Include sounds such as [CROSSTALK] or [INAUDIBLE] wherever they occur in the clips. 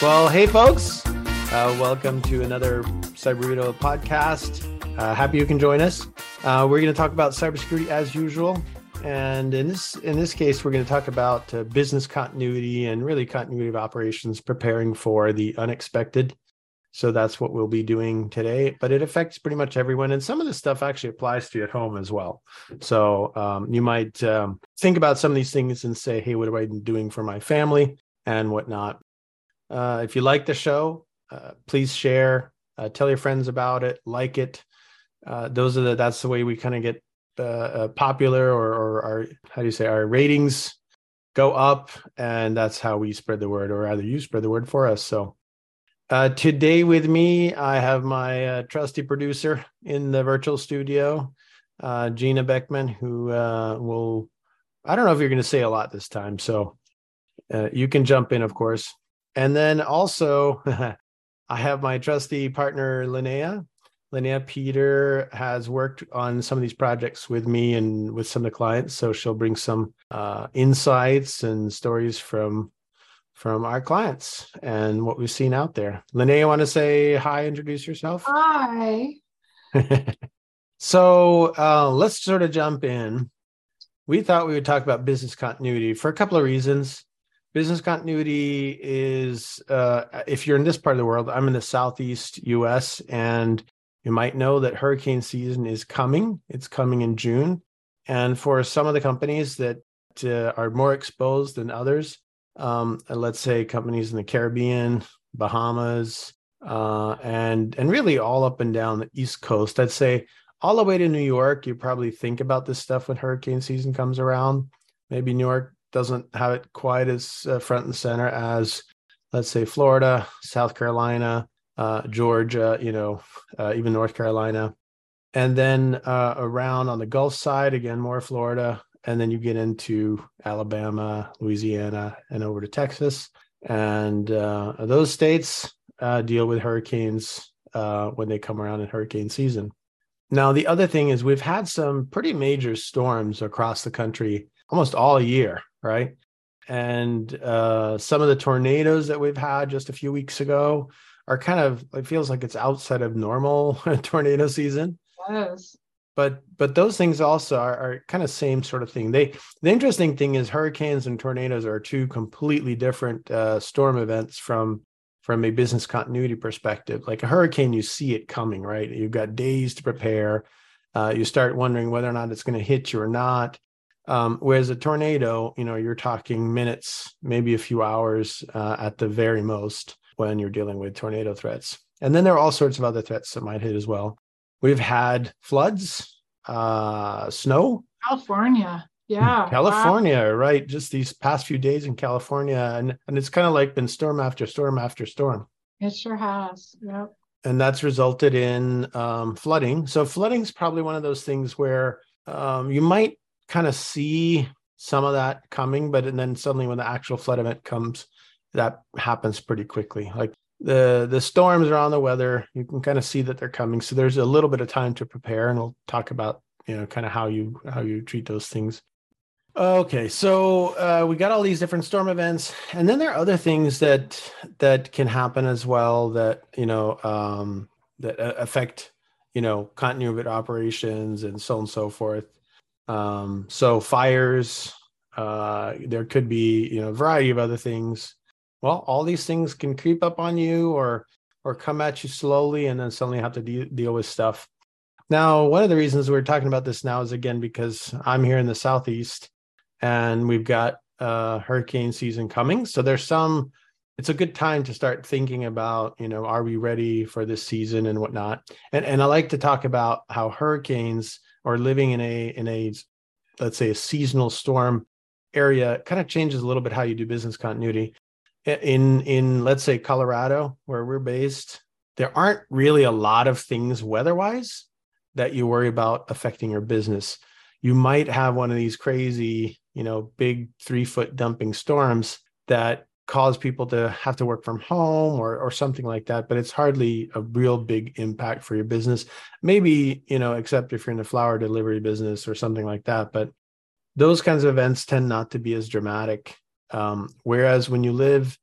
Well, hey, folks. Uh, welcome to another Cyber podcast. Uh, happy you can join us. Uh, we're going to talk about cybersecurity as usual, and in this in this case, we're going to talk about uh, business continuity and really continuity of operations, preparing for the unexpected. So that's what we'll be doing today. But it affects pretty much everyone, and some of this stuff actually applies to you at home as well. So um, you might um, think about some of these things and say, "Hey, what am I doing for my family?" and whatnot. Uh, if you like the show, uh, please share, uh, tell your friends about it, like it. Uh, those are the that's the way we kind of get uh, uh, popular, or, or our how do you say our ratings go up, and that's how we spread the word, or rather, you spread the word for us. So. today with me, I have my trusty producer in the virtual studio, Gina Beckman, who will. I don't know if you're going to say a lot this time, so you can jump in, of course. And then also, [LAUGHS] I have my trusty partner, Linnea. Linnea Peter has worked on some of these projects with me and with some of the clients. So she'll bring some uh, insights and stories from from our clients and what we've seen out there. Linnea, want to say hi, introduce yourself? Hi. [LAUGHS] so uh, let's sort of jump in. We thought we would talk about business continuity for a couple of reasons business continuity is uh, if you're in this part of the world i'm in the southeast us and you might know that hurricane season is coming. It's coming in june. And for some of the companies that uh, are more exposed than others um, let's say companies in the caribbean bahamas uh, and and really all up and down the east coast i'd say all the way to new york you probably think about this stuff when hurricane season comes around. Maybe new york doesn't have it quite as uh, front and center as, let's say, Florida, South Carolina, uh, Georgia, you know, uh, even North Carolina. And then uh, around on the Gulf side, again, more Florida. And then you get into Alabama, Louisiana, and over to Texas. And uh, those states uh, deal with hurricanes when they come around in hurricane season. Now, the other thing is we've had some pretty major storms across the country almost all year right? And uh, some of the tornadoes that we've had just a few weeks ago are kind of it feels like it's outside of normal [LAUGHS] tornado season. Yes. But but those things also are, are kind of same sort of thing. They the interesting thing is hurricanes and tornadoes are two completely different uh, storm events from from a business continuity perspective. Like a hurricane, you see it coming, right? You've got days to prepare. Uh, you start wondering whether or not it's going to hit you or not. Um, whereas a tornado, you know, you're talking minutes, maybe a few hours uh, at the very most when you're dealing with tornado threats. And then there are all sorts of other threats that might hit as well. We've had floods, uh, snow. California. Yeah. California, wow. right. Just these past few days in California. And, and it's kind of like been storm after storm after storm. It sure has. Yep. And that's resulted in um, flooding. So flooding is probably one of those things where um, you might kind of see some of that coming, but and then suddenly when the actual flood event comes, that happens pretty quickly. Like the the storms are on the weather, you can kind of see that they're coming. So there's a little bit of time to prepare, and we'll talk about you know kind of how you how you treat those things. Okay, so uh, we got all these different storm events, and then there are other things that that can happen as well that you know um, that affect you know continuity of operations and so on and so forth. Um, so fires, uh, there could be you know a variety of other things. Well, all these things can creep up on you or or come at you slowly, and then suddenly have to de- deal with stuff. Now, one of the reasons we're talking about this now is again because I'm here in the southeast, and we've got uh, hurricane season coming. So there's some. It's a good time to start thinking about, you know, are we ready for this season and whatnot. And and I like to talk about how hurricanes or living in a in a let's say a seasonal storm area kind of changes a little bit how you do business continuity. In in let's say colorado where we're based there aren't really a lot of things weather-wise that you worry about affecting your business. You might have one of these crazy you know big three foot dumping storms that cause people to have to work from home or or something like that but it's hardly a real big impact for your business maybe you know except if you're in the flower delivery business or something like that but those kinds of events tend not to be as dramatic um, whereas when you live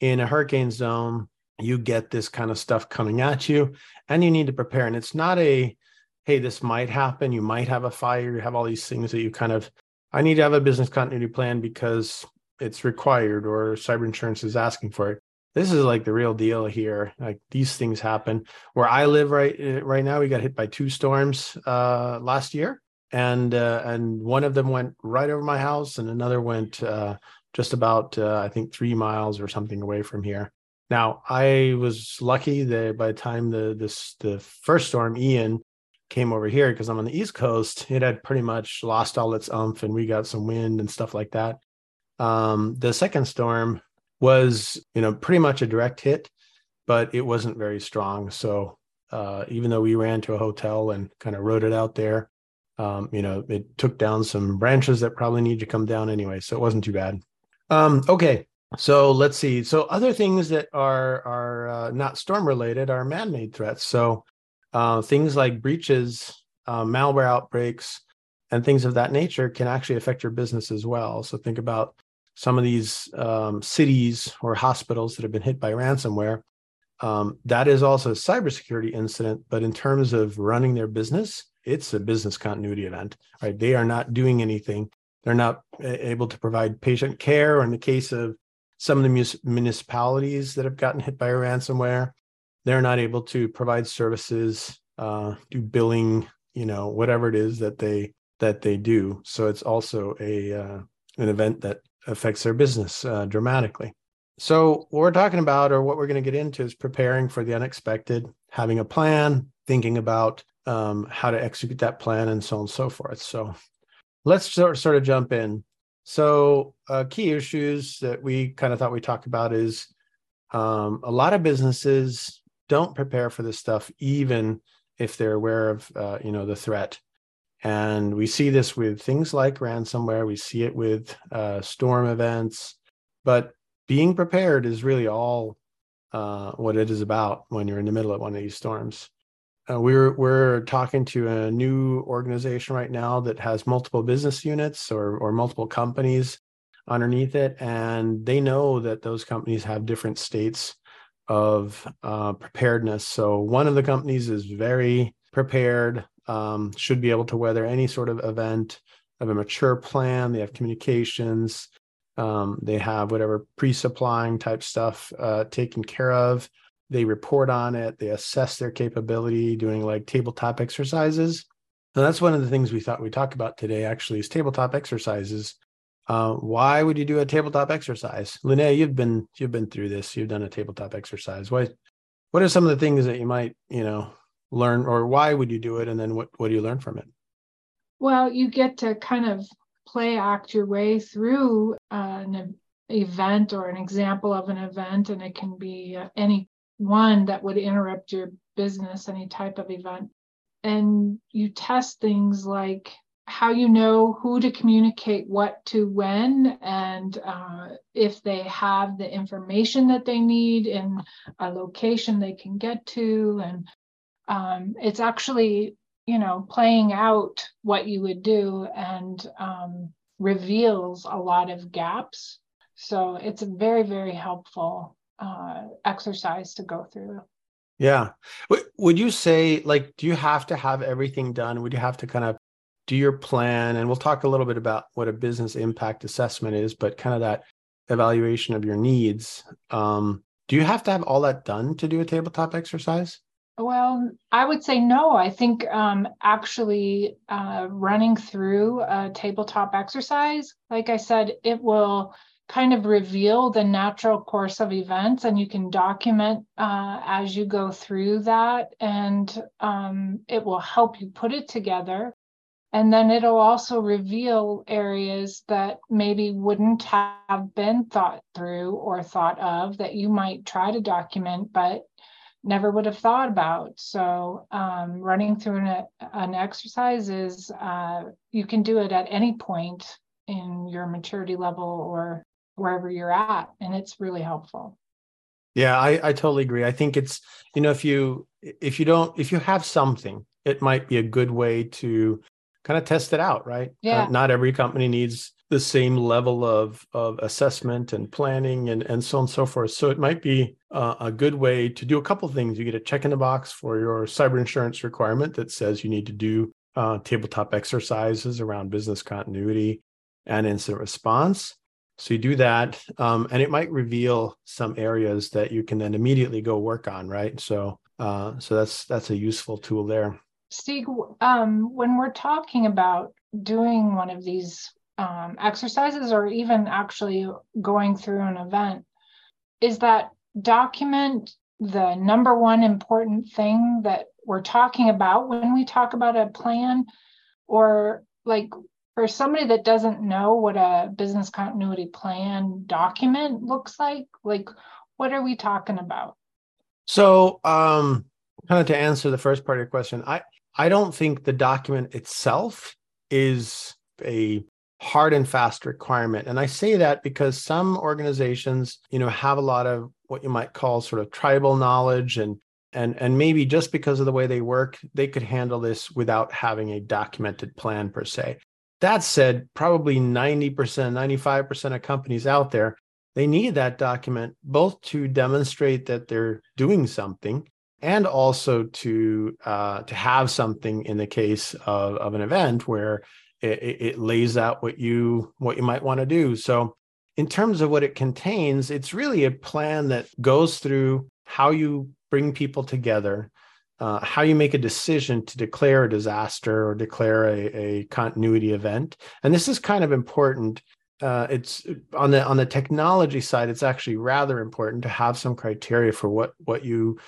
in a hurricane zone, you get this kind of stuff coming at you and you need to prepare. And it's not a, hey, this might happen. You might have a fire. You have all these things that you kind of, I need to have a business continuity plan because it's required or cyber insurance is asking for it. This is like the real deal here. Like these things happen. Where I live right eh, right now, we got hit by two storms uh, last year, and uh, and one of them went right over my house, and another went uh, just about uh, I think three miles or something away from here. Now I was lucky that by the time the this the first storm Ian came over here because I'm on the East Coast, it had pretty much lost all its umph, and we got some wind and stuff like that. Um, the second storm was, you know, pretty much a direct hit, but it wasn't very strong. So uh, even though we ran to a hotel and kind of rode it out there, um, you know, it took down some branches that probably need to come down anyway. So it wasn't too bad. Um, okay, so let's see. So other things that are are uh, not storm related are man-made threats. So uh, things like breaches, uh, malware outbreaks, and things of that nature can actually affect your business as well. So think about some of these um, cities or hospitals that have been hit by ransomware. Um, that is also a cybersecurity incident, but in terms of running their business, it's a business continuity event. Right? They are not doing anything. They're not able to provide patient care. Or in the case of some of the municipalities that have gotten hit by ransomware, they're not able to provide services, uh, do billing, you know, whatever it is that they that they do. So it's also a uh, an event that affects their business uh, dramatically. So, what we're talking about, or what we're going to get into, is preparing for the unexpected, having a plan, thinking about um, how to execute that plan, and so on and so forth. So, let's sort, sort of jump in. So, uh, key issues that we kind of thought we talked about is um, a lot of businesses don't prepare for this stuff, even if they're aware of uh, you know the threat. And we see this with things like ransomware, we see it with uh, storm events, but being prepared is really all uh, what it is about when you're in the middle of one of these storms. Uh, we're we're talking to a new organization right now that has multiple business units or or multiple companies underneath it, and they know that those companies have different states of uh, preparedness. So one of the companies is very prepared um, should be able to weather any sort of event, have a mature plan, they have communications, um, they have whatever pre-supplying type stuff uh, taken care of. They report on it, they assess their capability, doing like tabletop exercises. And that's one of the things we thought we'd talk about today, actually, is tabletop exercises. Uh, why would you do a tabletop exercise? Linnea, you've been you've been through this. You've done a tabletop exercise. Why? What are some of the things that you might you know learn or why would you do it and then what, what do you learn from it? Well you get to kind of play act your way through uh, an event or an example of an event and it can be uh, any one that would interrupt your business any type of event. And you test things like how you know who to communicate what to when and uh, if they have the information that they need in a location they can get to and um, it's actually you know playing out what you would do and um, reveals a lot of gaps. So it's a very very helpful uh, exercise to go through. Yeah. Would you say like do you have to have everything done? Would you have to kind of do your plan? And we'll talk a little bit about what a business impact assessment is but kind of that evaluation of your needs. Um, do you have to have all that done to do a tabletop exercise well, I would say no. I think um, actually uh, running through a tabletop exercise, like I said, it will kind of reveal the natural course of events and you can document uh, as you go through that and um, it will help you put it together and then it'll also reveal areas that maybe wouldn't have been thought through or thought of that you might try to document but never would have thought about. So um, running through an, an exercise is uh, you can do it at any point in your maturity level or wherever you're at, and it's really helpful. Yeah, I, I totally agree. I think it's you know if you if you don't if you have something, it might be a good way to kind of test it out, right? Yeah. Uh, not every company needs the same level of of assessment and planning and and so on and so forth. So it might be uh, a good way to do a couple things. You get a check in the box for your cyber insurance requirement that says you need to do uh, tabletop exercises around business continuity and incident response. So you do that, um, and it might reveal some areas that you can then immediately go work on, right? So, uh, so that's that's a useful tool there. Stig, um, when we're talking about doing one of these um, exercises, or even actually going through an event, is that document the number one important thing that we're talking about when we talk about a plan, or like for somebody that doesn't know what a business continuity plan document looks like, like what are we talking about? So, um, kind of to answer the first part of your question, I I don't think the document itself is a hard and fast requirement. And I say that because some organizations, you know, have a lot of what you might call sort of tribal knowledge and and and maybe just because of the way they work, they could handle this without having a documented plan per se. That said, probably 90%, 95% of companies out there, they need that document both to demonstrate that they're doing something and also to uh, to have something in the case of, of an event where it, it lays out what you what you might want to do. So in terms of what it contains, it's really a plan that goes through how you bring people together, uh, how you make a decision to declare a disaster or declare a, a continuity event. And this is kind of important. Uh, it's on the on the technology side. It's actually rather important to have some criteria for what what you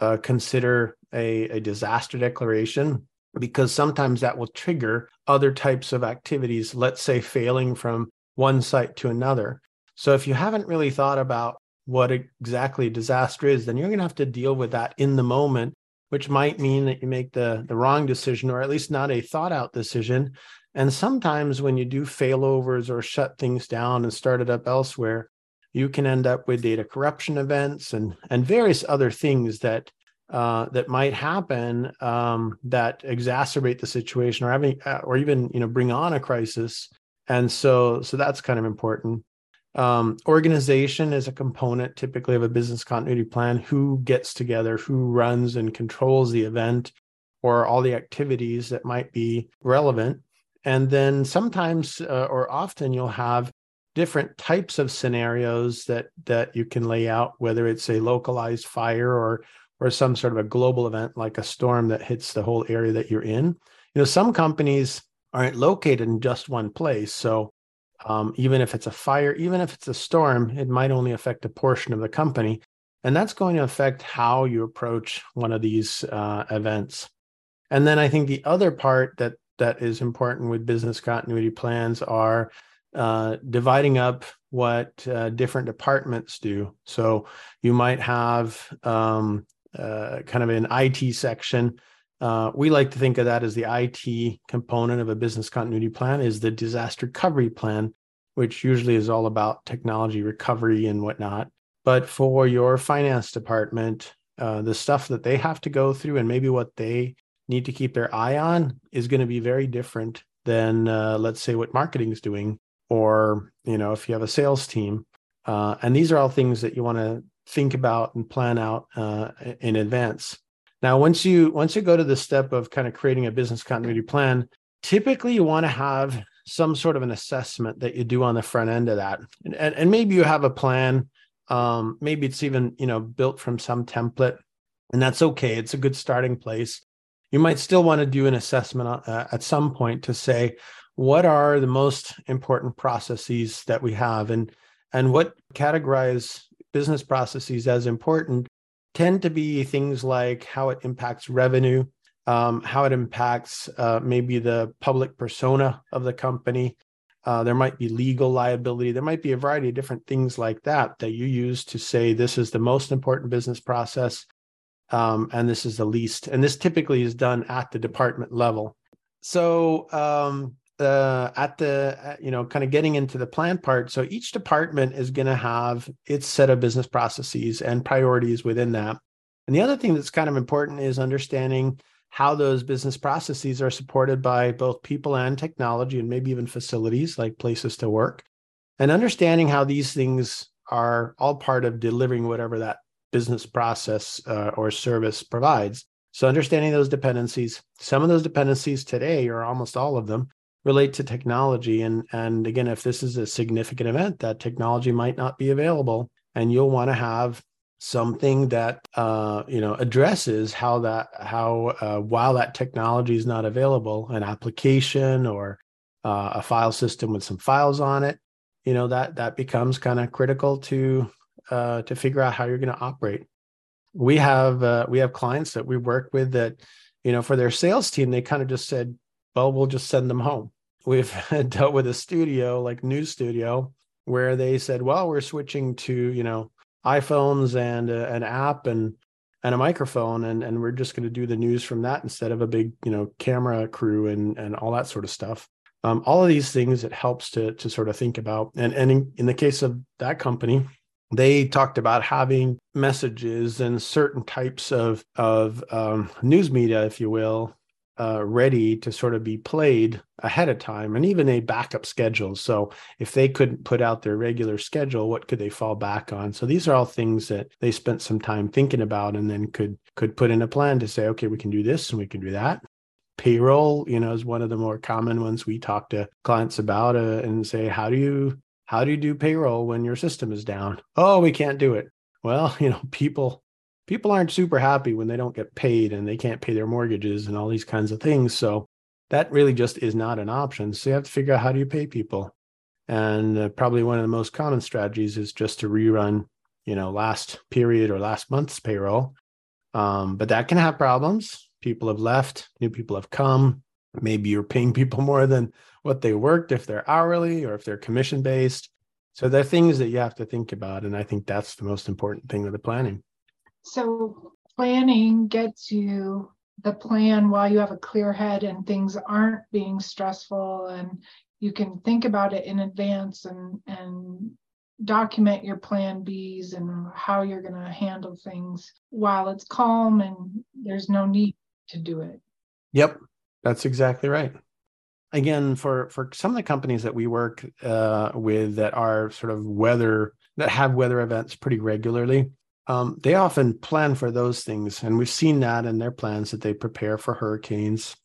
uh, consider a, a disaster declaration because sometimes that will trigger other types of activities. Let's say failing from one site to another. So if you haven't really thought about what exactly disaster is, then you're going to have to deal with that in the moment which might mean that you make the, the wrong decision or at least not a thought out decision. And sometimes when you do failovers or shut things down and start it up elsewhere, you can end up with data corruption events and, and various other things that uh, that might happen um, that exacerbate the situation or having uh, or even you know bring on a crisis. And so so that's kind of important. Um, organization is a component typically of a business continuity plan. Who gets together, who runs and controls the event or all the activities that might be relevant. And then sometimes uh, or often you'll have different types of scenarios that that you can lay out, whether it's a localized fire or or some sort of a global event like a storm that hits the whole area that you're in. You know, some companies aren't located in just one place. So um, even if it's a fire, even if it's a storm, it might only affect a portion of the company. And that's going to affect how you approach one of these uh, events. And then I think the other part that that is important with business continuity plans are uh, dividing up what uh, different departments do. So you might have um, uh, kind of an IT section uh, we like to think of that as the IT component of a business continuity plan is the disaster recovery plan, which usually is all about technology recovery and whatnot. But for your finance department, uh, the stuff that they have to go through and maybe what they need to keep their eye on is going to be very different than, uh, let's say, what marketing is doing, or you know, if you have a sales team. Uh, and these are all things that you want to think about and plan out uh, in advance. Now, once you once you go to the step of kind of creating a business continuity plan, typically you want to have some sort of an assessment that you do on the front end of that, and, and, and maybe you have a plan. Um, maybe it's even you know built from some template, and that's okay. It's a good starting place. You might still want to do an assessment uh, at some point to say what are the most important processes that we have, and and what categorize business processes as important tend to be things like how it impacts revenue, um, how it impacts uh, maybe the public persona of the company. Uh, there might be legal liability. There might be a variety of different things like that that you use to say this is the most important business process um, and this is the least. And this typically is done at the department level. So um, uh, at the uh, you know kind of getting into the plan part. So each department is going to have its set of business processes and priorities within that. And the other thing that's kind of important is understanding how those business processes are supported by both people and technology, and maybe even facilities like places to work, and understanding how these things are all part of delivering whatever that business process uh, or service provides. So, understanding those dependencies, some of those dependencies today, or almost all of them, relate to technology. And, and again, if this is a significant event, that technology might not be available, and you'll want to have something that uh, you know addresses how that how uh, while that technology is not available, an application or uh, a file system with some files on it, you know that that becomes kind of critical to uh, to figure out how you're going to operate. We have uh, we have clients that we work with that you know for their sales team they kind of just said, well, we'll just send them home. We've [LAUGHS] dealt with a studio like news studio where they said, well, we're switching to you know iPhones and uh, an app and and a microphone and and we're just going to do the news from that instead of a big you know camera crew and and all that sort of stuff um, all of these things it helps to to sort of think about and and in, in the case of that company they talked about having messages and certain types of of um, news media if you will uh, ready to sort of be played ahead of time and even a backup schedule. So if they couldn't put out their regular schedule, what could they fall back on? So these are all things that they spent some time thinking about and then could could put in a plan to say, okay, we can do this and we can do that. Payroll, you know, is one of the more common ones we talk to clients about uh, and say, how do you how do you do payroll when your system is down? Oh, we can't do it. Well, [LAUGHS] you know, people people aren't super happy when they don't get paid and they can't pay their mortgages and all these kinds of things. So that really just is not an option. So you have to figure out how do you pay people. And uh, probably one of the most common strategies is just to rerun, you know, last period or last month's payroll. Um, but that can have problems. People have left, new people have come. Maybe you're paying people more than what they worked if they're hourly or if they're commission based. So there are things that you have to think about. And I think that's the most important thing with the planning. So planning gets you the plan while you have a clear head and things aren't being stressful and you can think about it in advance and and document your plan Bs and how you're going to handle things while it's calm and there's no need to do it. Yep, that's exactly right. Again, for for some of the companies that we work uh, with that are sort of weather that have weather events pretty regularly, um, they often plan for those things. And we've seen that in their plans that they prepare for hurricanes,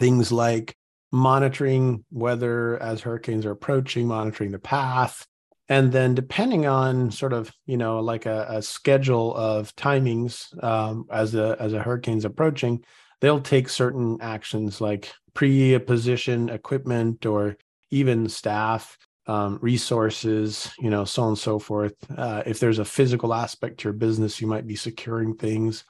things like monitoring weather as hurricanes are approaching, monitoring the path. And then, depending on sort of, you know, like a, a schedule of timings um, as a as a hurricane's approaching, they'll take certain actions like pre-position equipment or even staff um, resources, you know, so on and so forth. Uh, if there's a physical aspect to your business, you might be securing things,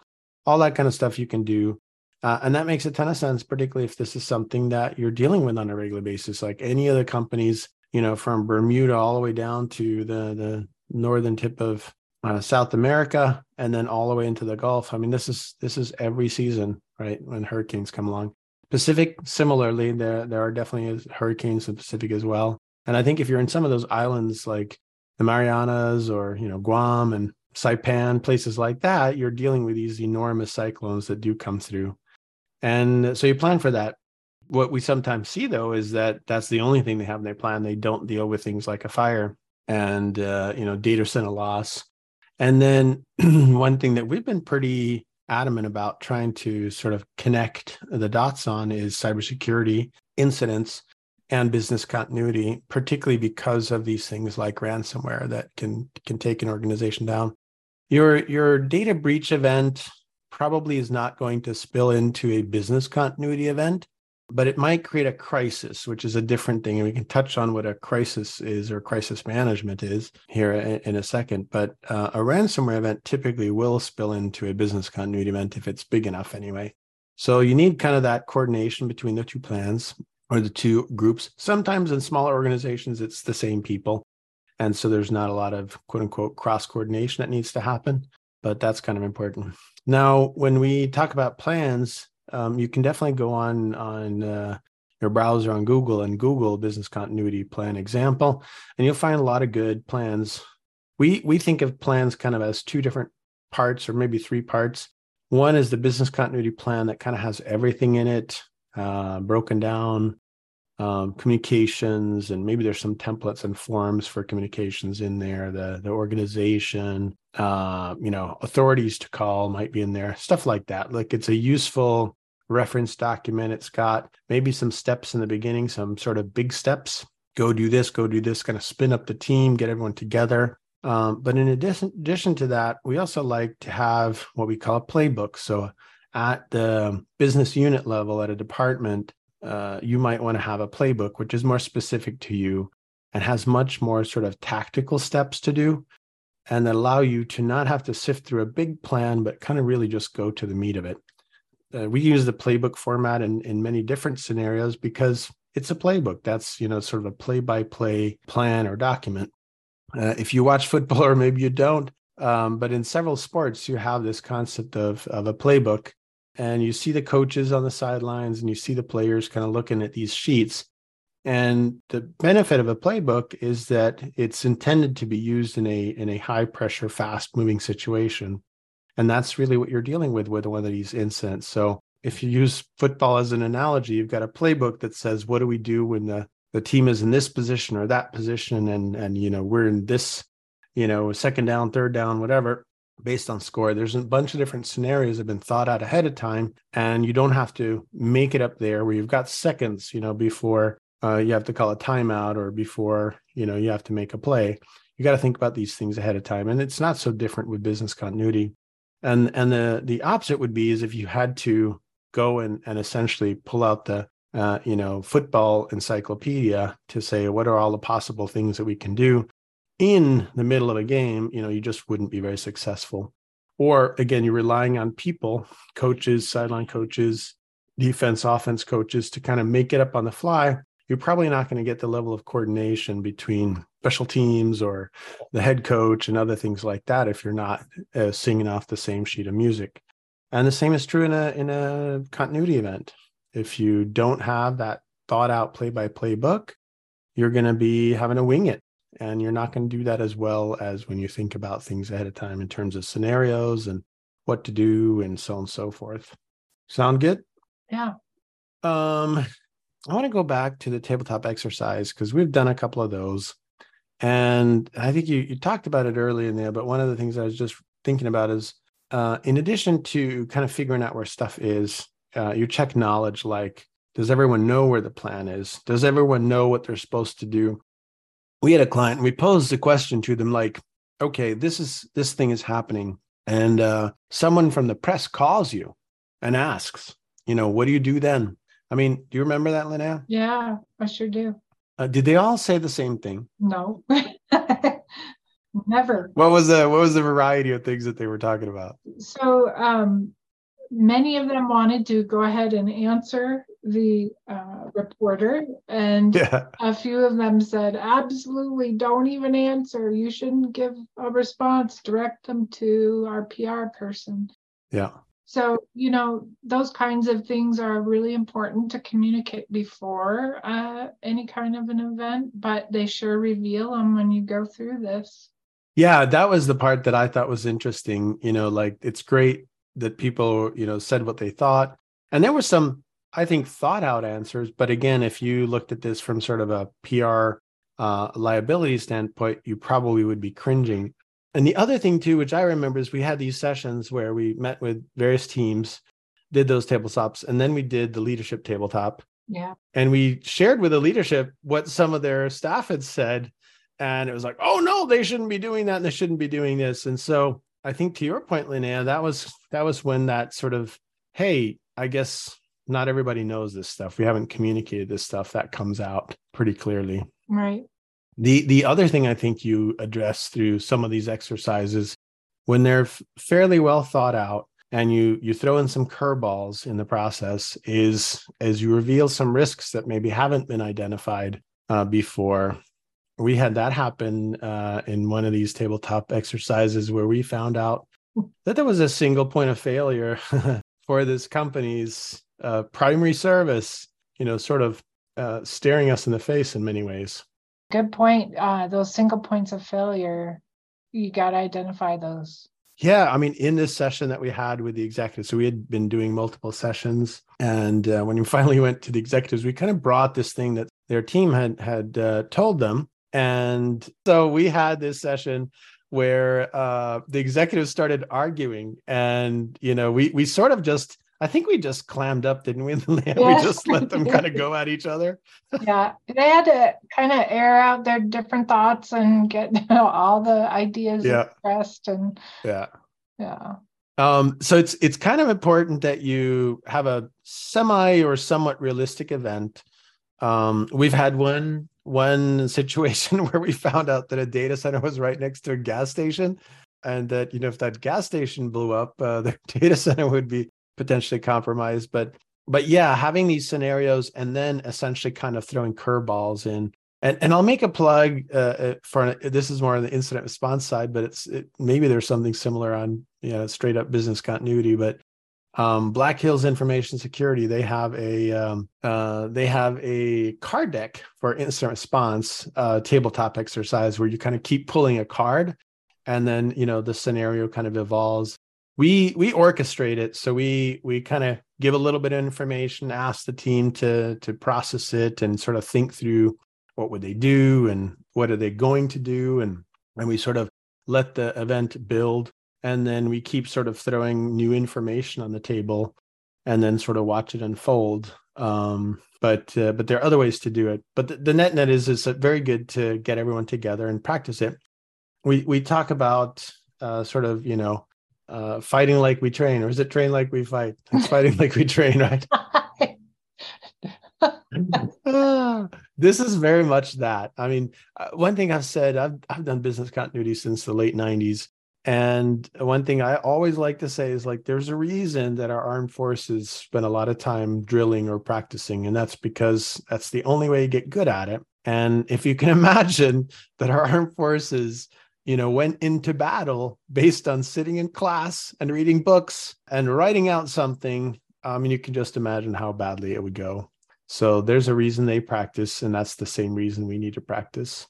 all that kind of stuff you can do. Uh, and that makes a ton of sense, particularly if this is something that you're dealing with on a regular basis. Like any of the companies, you know, from Bermuda all the way down to the the northern tip of uh, South America, and then all the way into the Gulf. I mean, this is this is every season, right? When hurricanes come along. Pacific, similarly, there there are definitely hurricanes in Pacific as well. And I think if you're in some of those islands like the Marianas or, you know, Guam and Saipan, places like that, you're dealing with these enormous cyclones that do come through. And so you plan for that. What we sometimes see though is that that's the only thing they have in their plan. They don't deal with things like a fire and, uh, you know, data center loss. And then [CLEARS THROAT] one thing that we've been pretty adamant about trying to sort of connect the dots on is cybersecurity incidents and business continuity, particularly because of these things like ransomware that can can take an organization down. Your your data breach event probably is not going to spill into a business continuity event, but it might create a crisis, which is a different thing. And we can touch on what a crisis is or crisis management is here in, in a second. But uh, a ransomware event typically will spill into a business continuity event if it's big enough, anyway. So you need kind of that coordination between the two plans or the two groups. Sometimes in smaller organizations, it's the same people. And so there's not a lot of quote unquote cross coordination that needs to happen, but that's kind of important. Now, when we talk about plans, um, you can definitely go on on uh, your browser on Google and Google business continuity plan example, and you'll find a lot of good plans. We we think of plans kind of as two different parts or maybe three parts. One is the business continuity plan that kind of has everything in it, uh, broken down, um, communications, and maybe there's some templates and forms for communications in there. The the organization, uh, you know, authorities to call might be in there, stuff like that. Like it's a useful reference document. It's got maybe some steps in the beginning, some sort of big steps. Go do this, go do this, kind of spin up the team, get everyone together. Um, but in addition, addition to that, we also like to have what we call a playbook. So at the business unit level, at a department, uh, you might want to have a playbook, which is more specific to you and has much more sort of tactical steps to do and allow you to not have to sift through a big plan, but kind of really just go to the meat of it. Uh, we use the playbook format in, in many different scenarios because it's a playbook. That's, you know, sort of a play by play plan or document. Uh, if you watch football, [LAUGHS] or maybe you don't, um, but in several sports, you have this concept of, of a playbook, and you see the coaches on the sidelines and you see the players kind of looking at these sheets. And the benefit of a playbook is that it's intended to be used in a in a high pressure, fast moving situation, and that's really what you're dealing with with one of these incidents. So if you use football as an analogy, you've got a playbook that says, what do we do when the the team is in this position or that position and and you know we're in this you know second down third down whatever based on score. There's a bunch of different scenarios that have been thought out ahead of time and you don't have to make it up there where you've got seconds you know before uh, you have to call a timeout or before you know you have to make a play. You got to think about these things ahead of time and it's not so different with business continuity. And and the the opposite would be is if you had to go and and essentially pull out the uh, you know, football encyclopedia to say what are all the possible things that we can do in the middle of a game, you know, you just wouldn't be very successful. Or again, you're relying on people, coaches, sideline coaches, defense, offense coaches to kind of make it up on the fly. You're probably not going to get the level of coordination between special teams or the head coach and other things like that if you're not uh, singing off the same sheet of music. And the same is true in a in a continuity event. If you don't have that thought out play by play book, you're going to be having to wing it. And you're not going to do that as well as when you think about things ahead of time in terms of scenarios and what to do and so on and so forth. Sound good? Yeah. Um, I want to go back to the tabletop exercise because we've done a couple of those. And I think you, you talked about it earlier in there, but one of the things I was just thinking about is uh, in addition to kind of figuring out where stuff is, uh, you check knowledge like does everyone know where the plan is does everyone know what they're supposed to do we had a client and we posed the question to them like okay this is this thing is happening. And uh, someone from the press calls you and asks you know what do you do then? I mean do you remember that linnea? Yeah i sure do. Uh, did they all say the same thing? No. [LAUGHS] Never. What was the what was the variety of things that they were talking about? So um many of them wanted to go ahead and answer the uh, reporter, and yeah. a few of them said, absolutely don't even answer. You shouldn't give a response, direct them to our PR person. Yeah. So, you know, those kinds of things are really important to communicate before uh, any kind of an event, but they sure reveal them when you go through this. Yeah, that was the part that I thought was interesting. You know, like it's great that people you know said what they thought and there were some i think thought out answers but again if you looked at this from sort of a pr uh, liability standpoint you probably would be cringing. And the other thing too which i remember is we had these sessions where we met with various teams did those tabletops and then we did the leadership tabletop. Yeah. And we shared with the leadership what some of their staff had said and it was like oh no they shouldn't be doing that and they shouldn't be doing this. And so I think to your point, Linnea, that was that was when that sort of, hey, I guess not everybody knows this stuff. We haven't communicated this stuff. That comes out pretty clearly. Right. The the other thing I think you address through some of these exercises, when they're fairly well thought out, and you you throw in some curveballs in the process, is as you reveal some risks that maybe haven't been identified uh, before we had that happen uh, in one of these tabletop exercises where we found out that there was a single point of failure [LAUGHS] for this company's uh, primary service you know sort of uh, staring us in the face in many ways. Good point. Uh, those single points of failure you got to identify those. Yeah, I mean, in this session that we had with the executives, so we had been doing multiple sessions, and uh, when we [LAUGHS] finally went to the executives, we kind of brought this thing that their team had had uh, told them, and so we had this session where uh, the executives started arguing, and you know, we we sort of just I think we just clammed up, didn't we? [LAUGHS] We just [LAUGHS] let them kind of go at each other. [LAUGHS] yeah, they had to kind of air out their different thoughts and get you know, all the ideas yeah. expressed and yeah, yeah. Um, so it's it's kind of important that you have a semi or somewhat realistic event. Um, we've had one one situation where we found out that a data center was right next to a gas station and that you know if that gas station blew up uh, the data center would be potentially compromised. But but yeah, having these scenarios and then essentially kind of throwing curveballs in. And, and I'll make a plug uh, uh for this is more on the incident response side, but it's it, maybe there's something similar on you know straight up business continuity. But um, Black Hills Information Security they have a um, uh, they have a card deck for incident response uh, tabletop exercise where you kind of keep pulling a card, and then you know the scenario kind of evolves we we orchestrate it. So we we kind of give a little bit of information ask the team to to process it and sort of think through what would they do and what are they going to do. And and we sort of let the event build and then we keep sort of throwing new information on the table and then sort of watch it unfold. Um, but uh, but there are other ways to do it. But the, the net net is it's very good to get everyone together and practice it. We we talk about uh, sort of you know uh, fighting like we train, or is it train like we fight? [LAUGHS] It's fighting like we train, right? [LAUGHS] [SIGHS] this is very much that. I mean, uh, one thing I've said, I've I've done business continuity since the late '90s, and one thing I always like to say is like, there's a reason that our armed forces spend a lot of time drilling or practicing, and that's because that's the only way you get good at it. And if you can [LAUGHS] imagine that our armed forces you know, went into battle based on sitting in class and reading books and writing out something. I mean, you can just imagine how badly it would go. So there's a reason they practice, and that's the same reason we need to practice.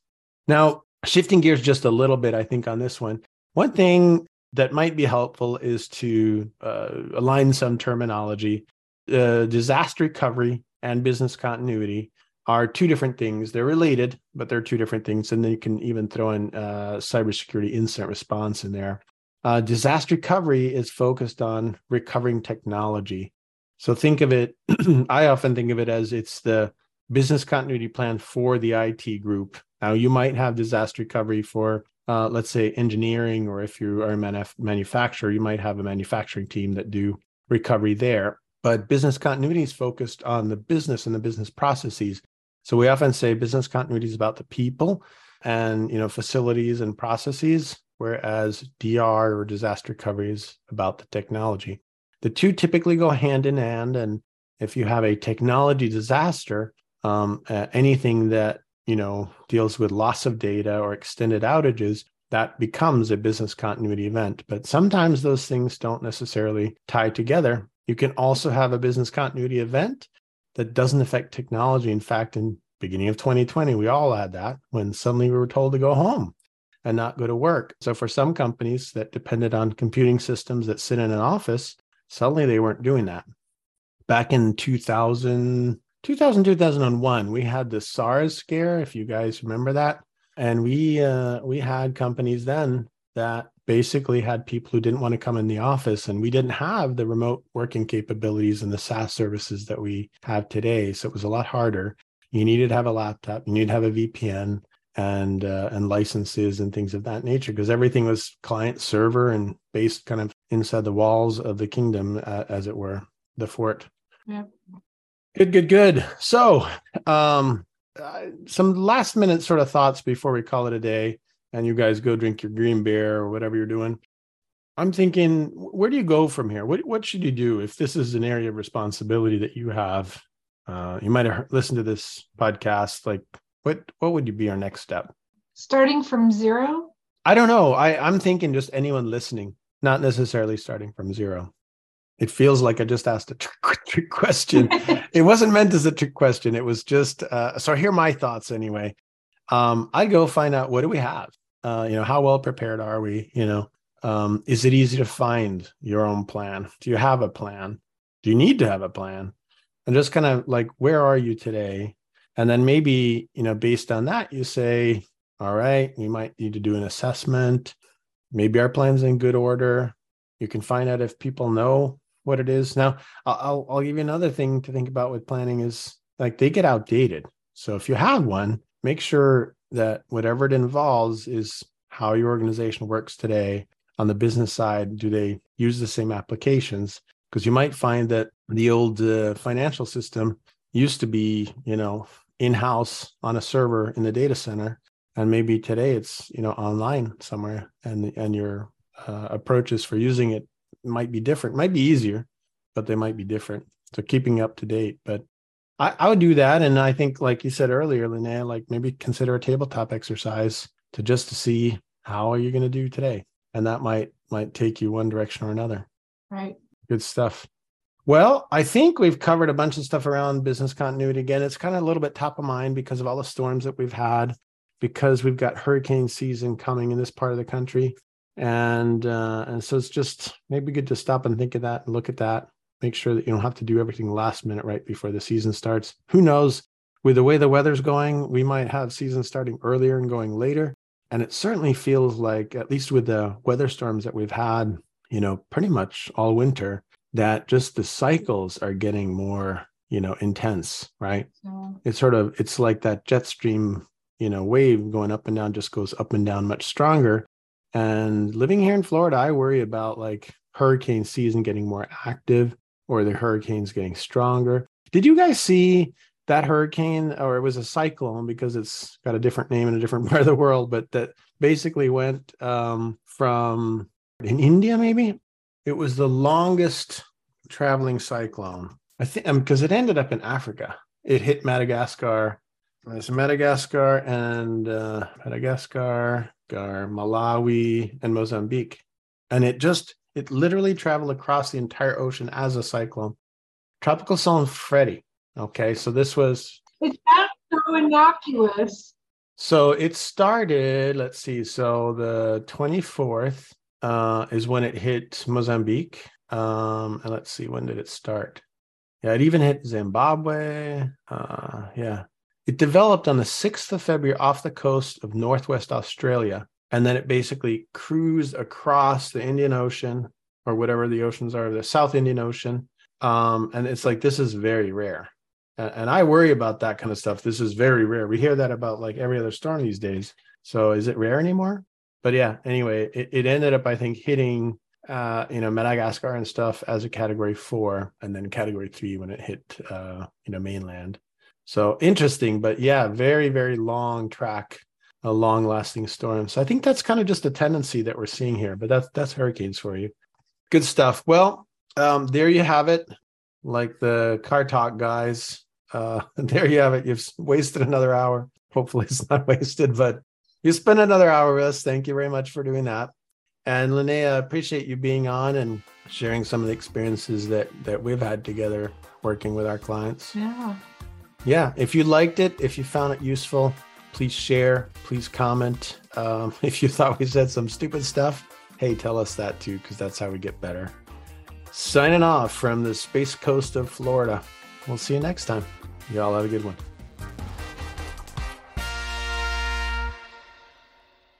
Now, shifting gears just a little bit, I think, on this one, one thing that might be helpful is to uh, align some terminology. Uh, disaster recovery and business continuity are two different things. They're related, but they're two different things. And then you can even throw in uh, cybersecurity incident response in there. Uh, disaster recovery is focused on recovering technology. So think of it, [CLEARS THROAT] I often think of it as it's the business continuity plan for the IT group. Now, you might have disaster recovery for, uh, let's say, engineering, or if you are a manuf- manufacturer, you might have a manufacturing team that do recovery there. But business continuity is focused on the business and the business processes. So we often say business continuity is about the people and you know facilities and processes, whereas DR or disaster recovery is about the technology. The two typically go hand in hand, and if you have a technology disaster, um, uh, anything that you know deals with loss of data or extended outages, that becomes a business continuity event. But sometimes those things don't necessarily tie together. You can also have a business continuity event that doesn't affect technology. In fact, in beginning of 2020, we all had that when suddenly we were told to go home and not go to work. So for some companies that depended on computing systems that sit in an office, suddenly they weren't doing that. Back in 2000, 2000 2001, we had the SARS scare, if you guys remember that. And we uh, we had companies then that basically had people who didn't want to come in the office and we didn't have the remote working capabilities and the SaaS services that we have today. So it was a lot harder. You needed to have a laptop you need to have a VPN and uh, and licenses and things of that nature because everything was client server and based kind of inside the walls of the kingdom uh, as it were the fort. Yeah good good good. So um uh, some last minute sort of thoughts before we call it a day and you guys go drink your green beer or whatever you're doing. I'm thinking, where do you go from here? What what should you do if this is an area of responsibility that you have? Uh, you might have listened to this podcast. Like, what what would you be our next step? Starting from zero. I don't know. I I'm thinking just anyone listening, not necessarily starting from zero. It feels like I just asked a trick, [LAUGHS] trick question. [LAUGHS] it wasn't meant as a trick question. It was just uh, so. Here are my thoughts anyway. Um, I go find out what do we have uh, you know, how well prepared are we? You know, Um, is it easy to find your own plan? Do you have a plan? Do you need to have a plan? And just kind of like, where are you today? And then maybe, you know, based on that, you say, all right, we might need to do an assessment. Maybe our plan's in good order. You can find out if people know what it is. Now, I'll, I'll give you another thing to think about with planning is like they get outdated. So if you have one, make sure that whatever it involves is how your organization works today. On the business side, do they use the same applications? Because you might find that the old uh, financial system used to be, you know, in-house on a server in the data center, and maybe today it's you know online somewhere, and and your uh, approaches for using it might be different, might be easier, but they might be different. So keeping up to date, but I, I would do that. And I think, like you said earlier, Linnea, like maybe consider a tabletop exercise to just to see how are you going to do today. And that might might take you one direction or another. Right. Good stuff. Well, I think we've covered a bunch of stuff around business continuity. Again, it's kind of a little bit top of mind because of all the storms that we've had, because we've got hurricane season coming in this part of the country. And uh, and so it's just maybe good to stop and think of that and look at that make sure that you don't have to do everything last minute right before the season starts. Who knows? With the way the weather's going, we might have season starting earlier and going later. And it certainly feels like, at least with the weather storms that we've had, you know, pretty much all winter, that just the cycles are getting more, you know, intense, right? Yeah. It's sort of, it's like that jet stream, you know, wave going up and down just goes up and down much stronger. And living here in Florida, I worry about like hurricane season getting more active or the hurricane's getting stronger. Did you guys see that hurricane, or it was a cyclone because it's got a different name in a different [LAUGHS] part of the world, but that basically went um, from in India, maybe? It was the longest traveling cyclone. I think because um, it ended up in Africa. It hit Madagascar. There's Madagascar and uh, Madagascar, Gar, Malawi, and Mozambique. And it just it literally traveled across the entire ocean as a cyclone. Tropical cyclone Freddy. Okay, so this was. It's not so innocuous. So it started, let's see, so the 24th uh, is when it hit Mozambique. Um, and let's see, when did it start? Yeah, it even hit Zimbabwe. Uh, yeah. It developed on the 6th of February off the coast of Northwest Australia and then it basically cruised across the Indian Ocean or whatever the oceans are, the South Indian Ocean. Um, and it's like this is very rare, and, and I worry about that kind of stuff. This is very rare. We hear that about like every other storm these days. So is it rare anymore? But yeah, anyway, it, it ended up I think hitting uh, you know Madagascar and stuff as a Category Four, and then Category Three when it hit uh, you know mainland. So interesting, but yeah, very very long track a long lasting storm. So I think that's kind of just a tendency that we're seeing here, but that's that's hurricanes for you. Good stuff. Well, um, there you have it. Like the car talk guys, uh, [LAUGHS] there you have it. You've wasted another hour. Hopefully it's not [LAUGHS] wasted, but you spent another hour with us. Thank you very much for doing that. And Linnea, appreciate you being on and sharing some of the experiences that that we've had together working with our clients. Yeah. Yeah. If you liked it, if you found it useful, Please share, please comment. Um, [LAUGHS] if you thought we said some stupid stuff, hey, tell us that too, because that's how we get better. Signing off from the space coast of Florida. We'll see you next time. Y'all have a good one.